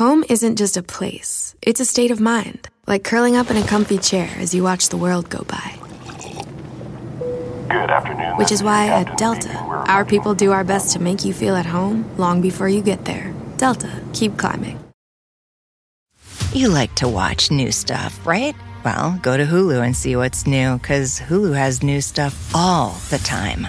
Home isn't just a place, it's a state of mind, like curling up in a comfy chair as you watch the world go by. Good afternoon. Which is why at Delta, our people do our best to make you feel at home long before you get there. Delta, keep climbing. You like to watch new stuff, right? Well, go to Hulu and see what's new, because Hulu has new stuff all the time.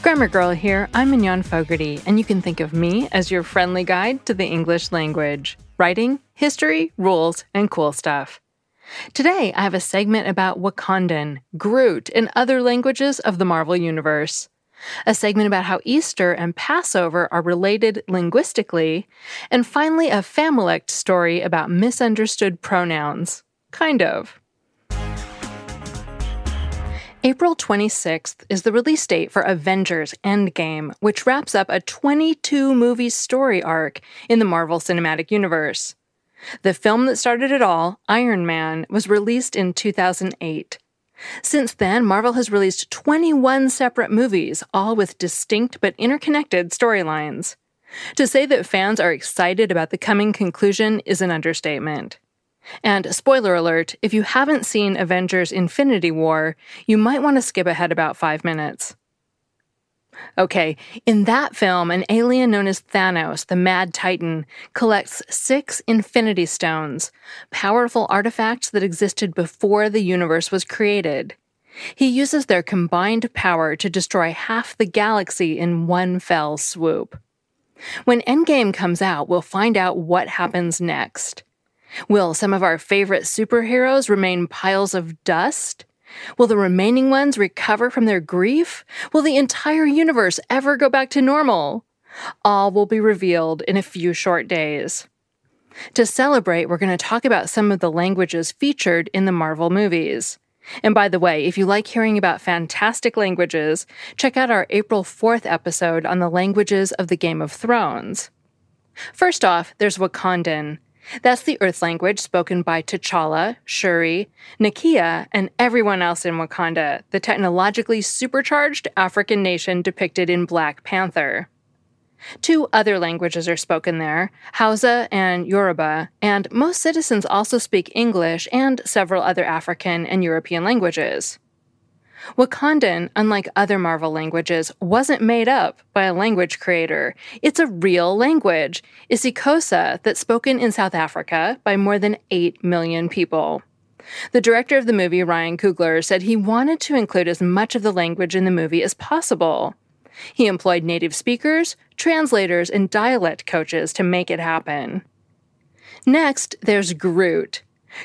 Grammar Girl here. I'm Mignon Fogarty, and you can think of me as your friendly guide to the English language writing, history, rules, and cool stuff. Today, I have a segment about Wakandan, Groot, and other languages of the Marvel Universe. A segment about how Easter and Passover are related linguistically, and finally, a Familect story about misunderstood pronouns. Kind of. April 26th is the release date for Avengers Endgame, which wraps up a 22 movie story arc in the Marvel Cinematic Universe. The film that started it all, Iron Man, was released in 2008. Since then, Marvel has released 21 separate movies, all with distinct but interconnected storylines. To say that fans are excited about the coming conclusion is an understatement. And spoiler alert, if you haven't seen Avengers Infinity War, you might want to skip ahead about five minutes. Okay, in that film, an alien known as Thanos, the Mad Titan, collects six Infinity Stones, powerful artifacts that existed before the universe was created. He uses their combined power to destroy half the galaxy in one fell swoop. When Endgame comes out, we'll find out what happens next. Will some of our favorite superheroes remain piles of dust? Will the remaining ones recover from their grief? Will the entire universe ever go back to normal? All will be revealed in a few short days. To celebrate, we're going to talk about some of the languages featured in the Marvel movies. And by the way, if you like hearing about fantastic languages, check out our April 4th episode on the languages of the Game of Thrones. First off, there's Wakandan, that's the Earth language spoken by T'Challa, Shuri, Nakia, and everyone else in Wakanda, the technologically supercharged African nation depicted in Black Panther. Two other languages are spoken there Hausa and Yoruba, and most citizens also speak English and several other African and European languages. Wakandan, unlike other Marvel languages, wasn't made up by a language creator. It's a real language, isiXhosa, that's spoken in South Africa by more than 8 million people. The director of the movie, Ryan Coogler, said he wanted to include as much of the language in the movie as possible. He employed native speakers, translators, and dialect coaches to make it happen. Next, there's Groot.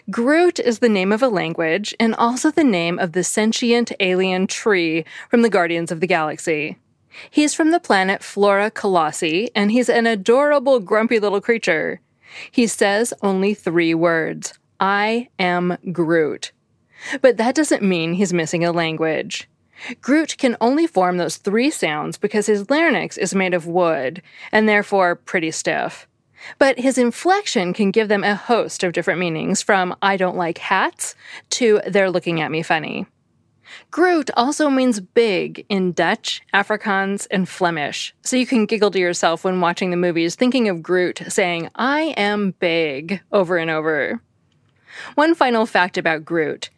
Groot is the name of a language and also the name of the sentient alien tree from the Guardians of the Galaxy. He's from the planet Flora Colossi, and he's an adorable, grumpy little creature. He says only three words I am Groot. But that doesn't mean he's missing a language. Groot can only form those three sounds because his larynx is made of wood, and therefore pretty stiff. But his inflection can give them a host of different meanings, from I don't like hats to they're looking at me funny. Groot also means big in Dutch, Afrikaans, and Flemish, so you can giggle to yourself when watching the movies thinking of Groot saying, I am big, over and over. One final fact about Groot.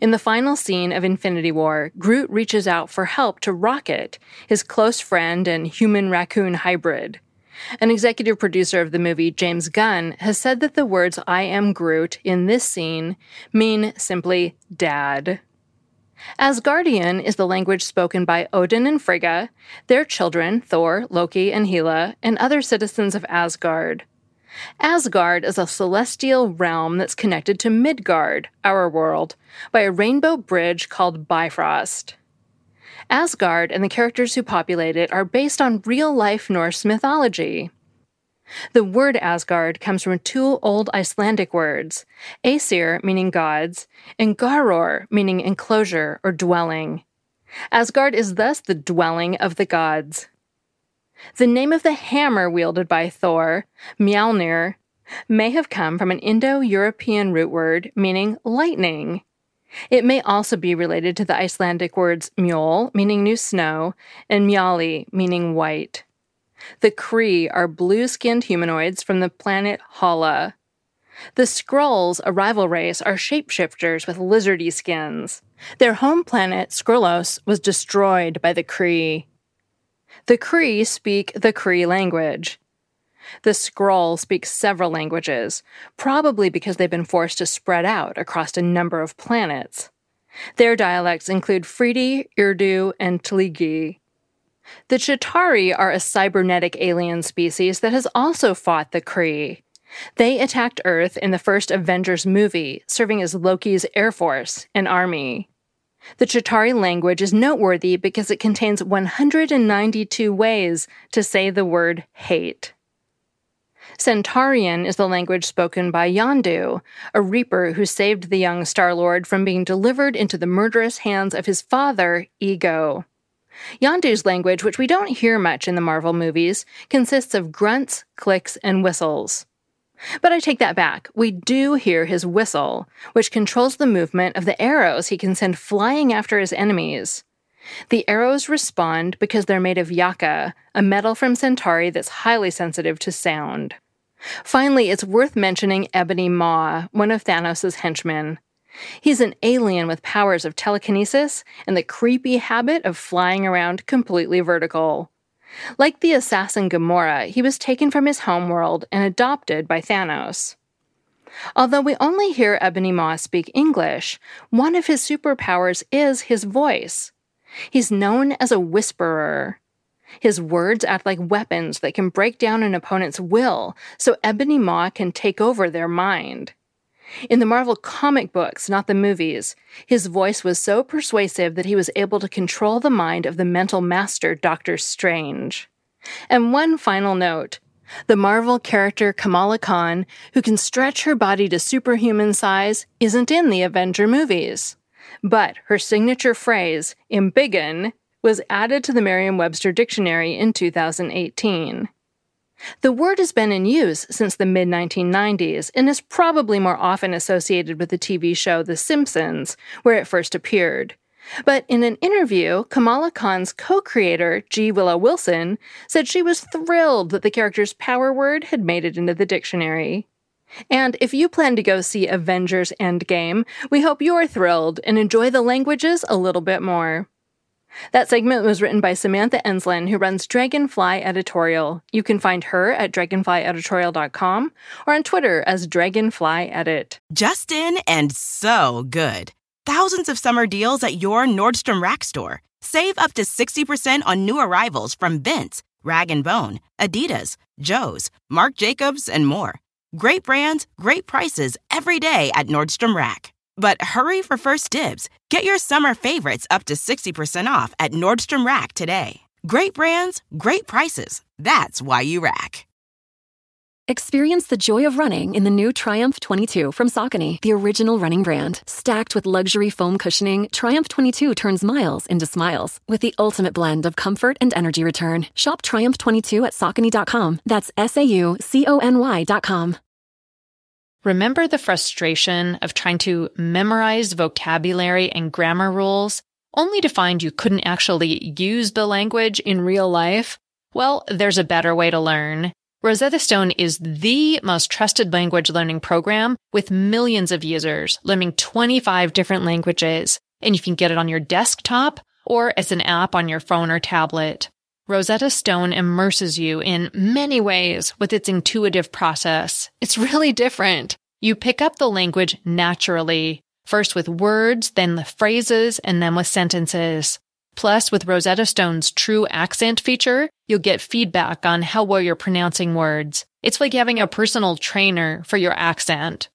In the final scene of Infinity War, Groot reaches out for help to Rocket, his close friend and human raccoon hybrid. An executive producer of the movie, James Gunn, has said that the words I am Groot in this scene mean simply dad. Asgardian is the language spoken by Odin and Frigga, their children, Thor, Loki, and Hela, and other citizens of Asgard. Asgard is a celestial realm that's connected to Midgard, our world, by a rainbow bridge called Bifrost. Asgard and the characters who populate it are based on real life Norse mythology. The word Asgard comes from two old Icelandic words, Aesir meaning gods, and Garor meaning enclosure or dwelling. Asgard is thus the dwelling of the gods. The name of the hammer wielded by Thor, Mjolnir, may have come from an Indo European root word meaning lightning. It may also be related to the Icelandic words mjol, meaning new snow, and mjali, meaning white. The Kree are blue skinned humanoids from the planet Hala. The Skrulls, a rival race, are shapeshifters with lizardy skins. Their home planet, Skrullos, was destroyed by the Kree. The Kree speak the Kree language. The Skrull speak several languages, probably because they've been forced to spread out across a number of planets. Their dialects include Freedi, Urdu, and Tligi. The Chitauri are a cybernetic alien species that has also fought the Kree. They attacked Earth in the first Avengers movie, serving as Loki's air force and army. The Chitauri language is noteworthy because it contains 192 ways to say the word hate. Centaurian is the language spoken by Yondu, a reaper who saved the young Star Lord from being delivered into the murderous hands of his father, Ego. Yondu's language, which we don't hear much in the Marvel movies, consists of grunts, clicks, and whistles. But I take that back. We do hear his whistle, which controls the movement of the arrows he can send flying after his enemies. The arrows respond because they're made of yaka, a metal from Centauri that's highly sensitive to sound. Finally, it's worth mentioning Ebony Maw, one of Thanos' henchmen. He's an alien with powers of telekinesis and the creepy habit of flying around completely vertical. Like the assassin Gamora, he was taken from his homeworld and adopted by Thanos. Although we only hear Ebony Maw speak English, one of his superpowers is his voice. He's known as a whisperer. His words act like weapons that can break down an opponent's will, so Ebony Maw can take over their mind. In the Marvel comic books, not the movies, his voice was so persuasive that he was able to control the mind of the mental master Doctor Strange. And one final note the Marvel character Kamala Khan, who can stretch her body to superhuman size, isn't in the Avenger movies. But her signature phrase, embiggen, was added to the Merriam Webster Dictionary in 2018. The word has been in use since the mid 1990s and is probably more often associated with the TV show The Simpsons, where it first appeared. But in an interview, Kamala Khan's co creator, G. Willow Wilson, said she was thrilled that the character's power word had made it into the dictionary. And if you plan to go see Avengers Endgame, we hope you're thrilled and enjoy the languages a little bit more. That segment was written by Samantha Enslen, who runs Dragonfly Editorial. You can find her at dragonflyeditorial.com or on Twitter as DragonflyEdit. Just in and so good. Thousands of summer deals at your Nordstrom Rack store. Save up to 60% on new arrivals from Vince, Rag & Bone, Adidas, Joe's, Marc Jacobs, and more. Great brands, great prices every day at Nordstrom Rack. But hurry for first dibs. Get your summer favorites up to 60% off at Nordstrom Rack today. Great brands, great prices. That's why you rack. Experience the joy of running in the new Triumph 22 from Saucony, the original running brand. Stacked with luxury foam cushioning, Triumph 22 turns miles into smiles with the ultimate blend of comfort and energy return. Shop Triumph 22 at Saucony.com. That's S A U C O N Y.com. Remember the frustration of trying to memorize vocabulary and grammar rules only to find you couldn't actually use the language in real life? Well, there's a better way to learn. Rosetta Stone is the most trusted language learning program with millions of users learning 25 different languages, and you can get it on your desktop or as an app on your phone or tablet. Rosetta Stone immerses you in many ways with its intuitive process. It's really different. You pick up the language naturally, first with words, then with phrases, and then with sentences. Plus, with Rosetta Stone's true accent feature, you'll get feedback on how well you're pronouncing words. It's like having a personal trainer for your accent.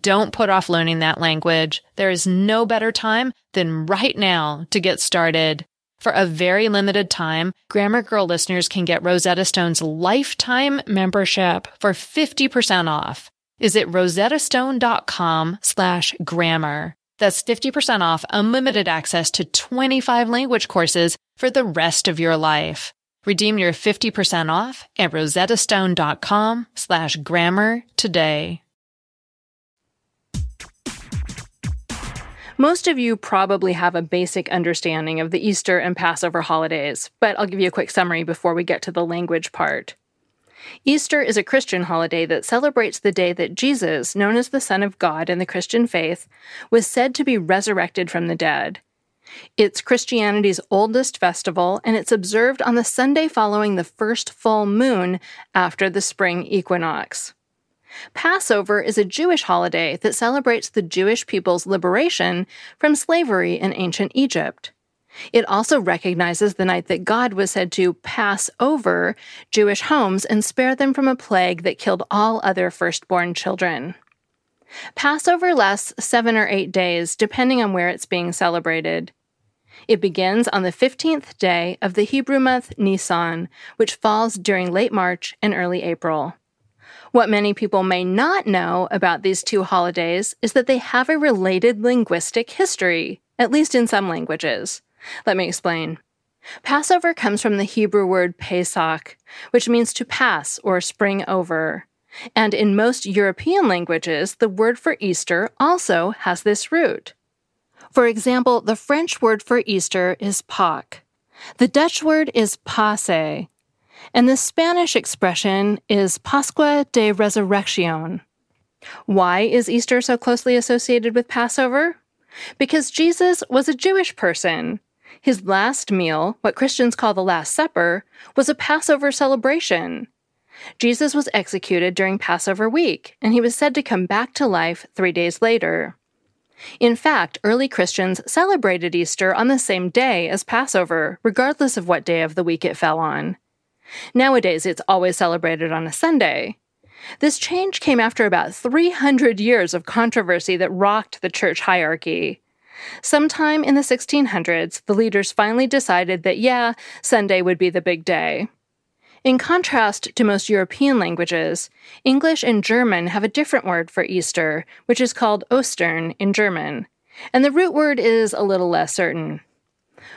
Don't put off learning that language. There is no better time than right now to get started. For a very limited time, Grammar Girl listeners can get Rosetta Stone's lifetime membership for 50% off. Is it rosettastone.com slash grammar? That's 50% off unlimited access to 25 language courses for the rest of your life. Redeem your 50% off at rosettastone.com slash grammar today. Most of you probably have a basic understanding of the Easter and Passover holidays, but I'll give you a quick summary before we get to the language part. Easter is a Christian holiday that celebrates the day that Jesus, known as the Son of God in the Christian faith, was said to be resurrected from the dead. It's Christianity's oldest festival, and it's observed on the Sunday following the first full moon after the spring equinox. Passover is a Jewish holiday that celebrates the Jewish people's liberation from slavery in ancient Egypt. It also recognizes the night that God was said to pass over Jewish homes and spare them from a plague that killed all other firstborn children. Passover lasts seven or eight days, depending on where it's being celebrated. It begins on the 15th day of the Hebrew month Nisan, which falls during late March and early April. What many people may not know about these two holidays is that they have a related linguistic history, at least in some languages. Let me explain. Passover comes from the Hebrew word Pesach, which means to pass or spring over. And in most European languages, the word for Easter also has this root. For example, the French word for Easter is Pâques. The Dutch word is Pasen, and the Spanish expression is Pascua de Resurrección. Why is Easter so closely associated with Passover? Because Jesus was a Jewish person. His last meal, what Christians call the Last Supper, was a Passover celebration. Jesus was executed during Passover week, and he was said to come back to life three days later. In fact, early Christians celebrated Easter on the same day as Passover, regardless of what day of the week it fell on. Nowadays, it's always celebrated on a Sunday. This change came after about 300 years of controversy that rocked the church hierarchy. Sometime in the 1600s, the leaders finally decided that, yeah, Sunday would be the big day. In contrast to most European languages, English and German have a different word for Easter, which is called Ostern in German, and the root word is a little less certain.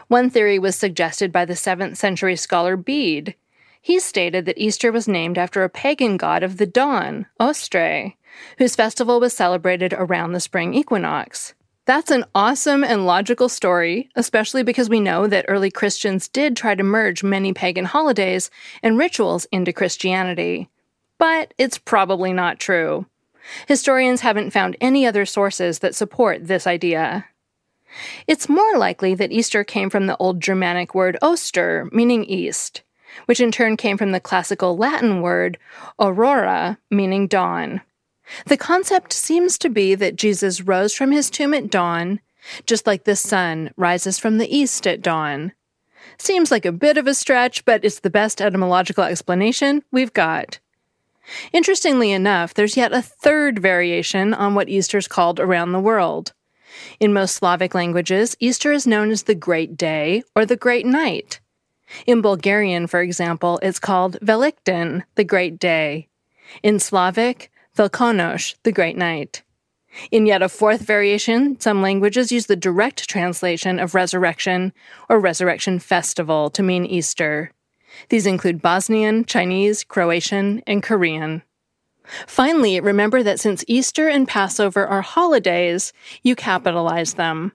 One theory was suggested by the 7th century scholar Bede. He stated that Easter was named after a pagan god of the dawn, Ostre, whose festival was celebrated around the spring equinox. That's an awesome and logical story, especially because we know that early Christians did try to merge many pagan holidays and rituals into Christianity. But it's probably not true. Historians haven't found any other sources that support this idea. It's more likely that Easter came from the Old Germanic word Oster, meaning east, which in turn came from the classical Latin word aurora, meaning dawn. The concept seems to be that Jesus rose from his tomb at dawn, just like the sun rises from the east at dawn. Seems like a bit of a stretch, but it's the best etymological explanation we've got. Interestingly enough, there's yet a third variation on what Easter's called around the world. In most Slavic languages, Easter is known as the Great Day or the Great Night. In Bulgarian, for example, it's called Velikdan, the Great Day. In Slovak, Velkonosh, the Great Night. In yet a fourth variation, some languages use the direct translation of resurrection or resurrection festival to mean Easter. These include Bosnian, Chinese, Croatian, and Korean. Finally, remember that since Easter and Passover are holidays, you capitalize them.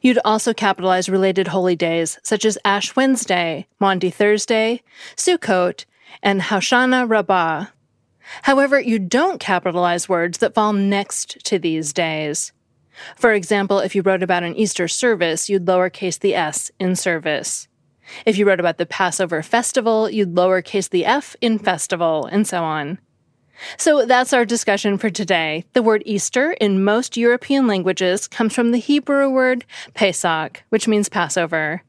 You'd also capitalize related holy days such as Ash Wednesday, Maundy Thursday, Sukkot, and Hoshana Rabbah. However, you don't capitalize words that fall next to these days. For example, if you wrote about an Easter service, you'd lowercase the s in service. If you wrote about the Passover festival, you'd lowercase the f in festival, and so on. So that's our discussion for today. The word Easter in most European languages comes from the Hebrew word Pesach, which means Passover.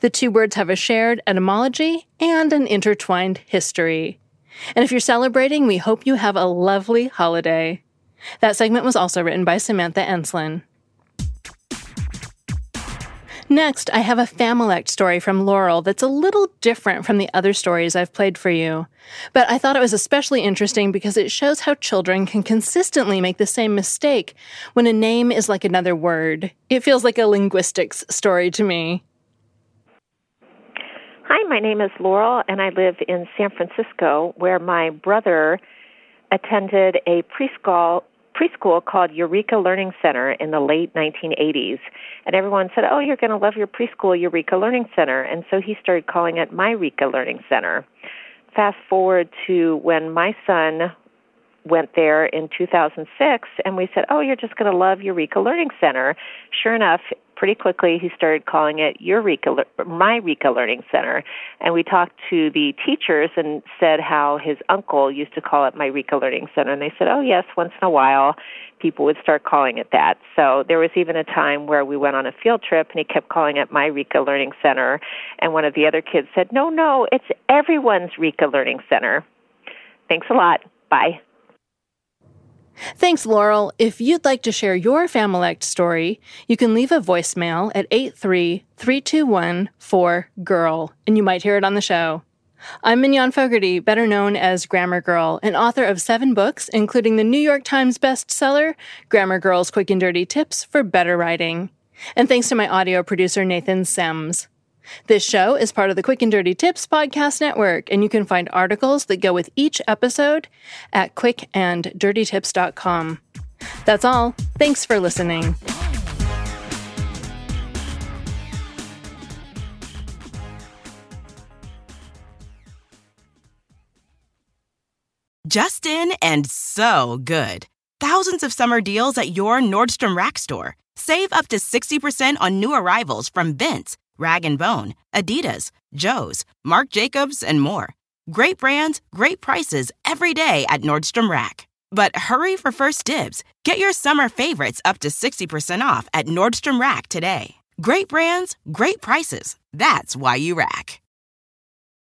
The two words have a shared etymology and an intertwined history. And if you're celebrating, we hope you have a lovely holiday. That segment was also written by Samantha Enslen. Next, I have a Familect story from Laurel that's a little different from the other stories I've played for you. But I thought it was especially interesting because it shows how children can consistently make the same mistake when a name is like another word. It feels like a linguistics story to me. Hi, my name is Laurel, and I live in San Francisco, where my brother attended a preschool preschool called Eureka Learning Center in the late 1980s. And everyone said, Oh, you're going to love your preschool, Eureka Learning Center. And so he started calling it My Eureka Learning Center. Fast forward to when my son went there in 2006 and we said, "Oh, you're just going to love Eureka Learning Center." Sure enough, pretty quickly he started calling it Eureka my Eureka Learning Center, and we talked to the teachers and said how his uncle used to call it my Eureka Learning Center, and they said, "Oh, yes, once in a while." People would start calling it that. So there was even a time where we went on a field trip and he kept calling it my Eureka Learning Center. And one of the other kids said, No, no, it's everyone's Eureka Learning Center. Thanks a lot. Bye. Thanks, Laurel. If you'd like to share your Familect story, you can leave a voicemail at 83321 4GIRL, and you might hear it on the show. I'm Mignon Fogarty, better known as Grammar Girl, and author of seven books, including the New York Times bestseller, Grammar Girl's Quick and Dirty Tips for Better Writing. And thanks to my audio producer, Nathan Semes. This show is part of the Quick and Dirty Tips podcast network, and you can find articles that go with each episode at quickanddirtytips.com. That's all. Thanks for listening. Justin and so good. Thousands of summer deals at your Nordstrom Rack store. Save up to 60% on new arrivals from Vince Rag & Bone, Adidas, Joe's, Marc Jacobs, and more. Great brands, great prices every day at Nordstrom Rack. But hurry for first dibs. Get your summer favorites up to 60% off at Nordstrom Rack today. Great brands, great prices. That's why you rack.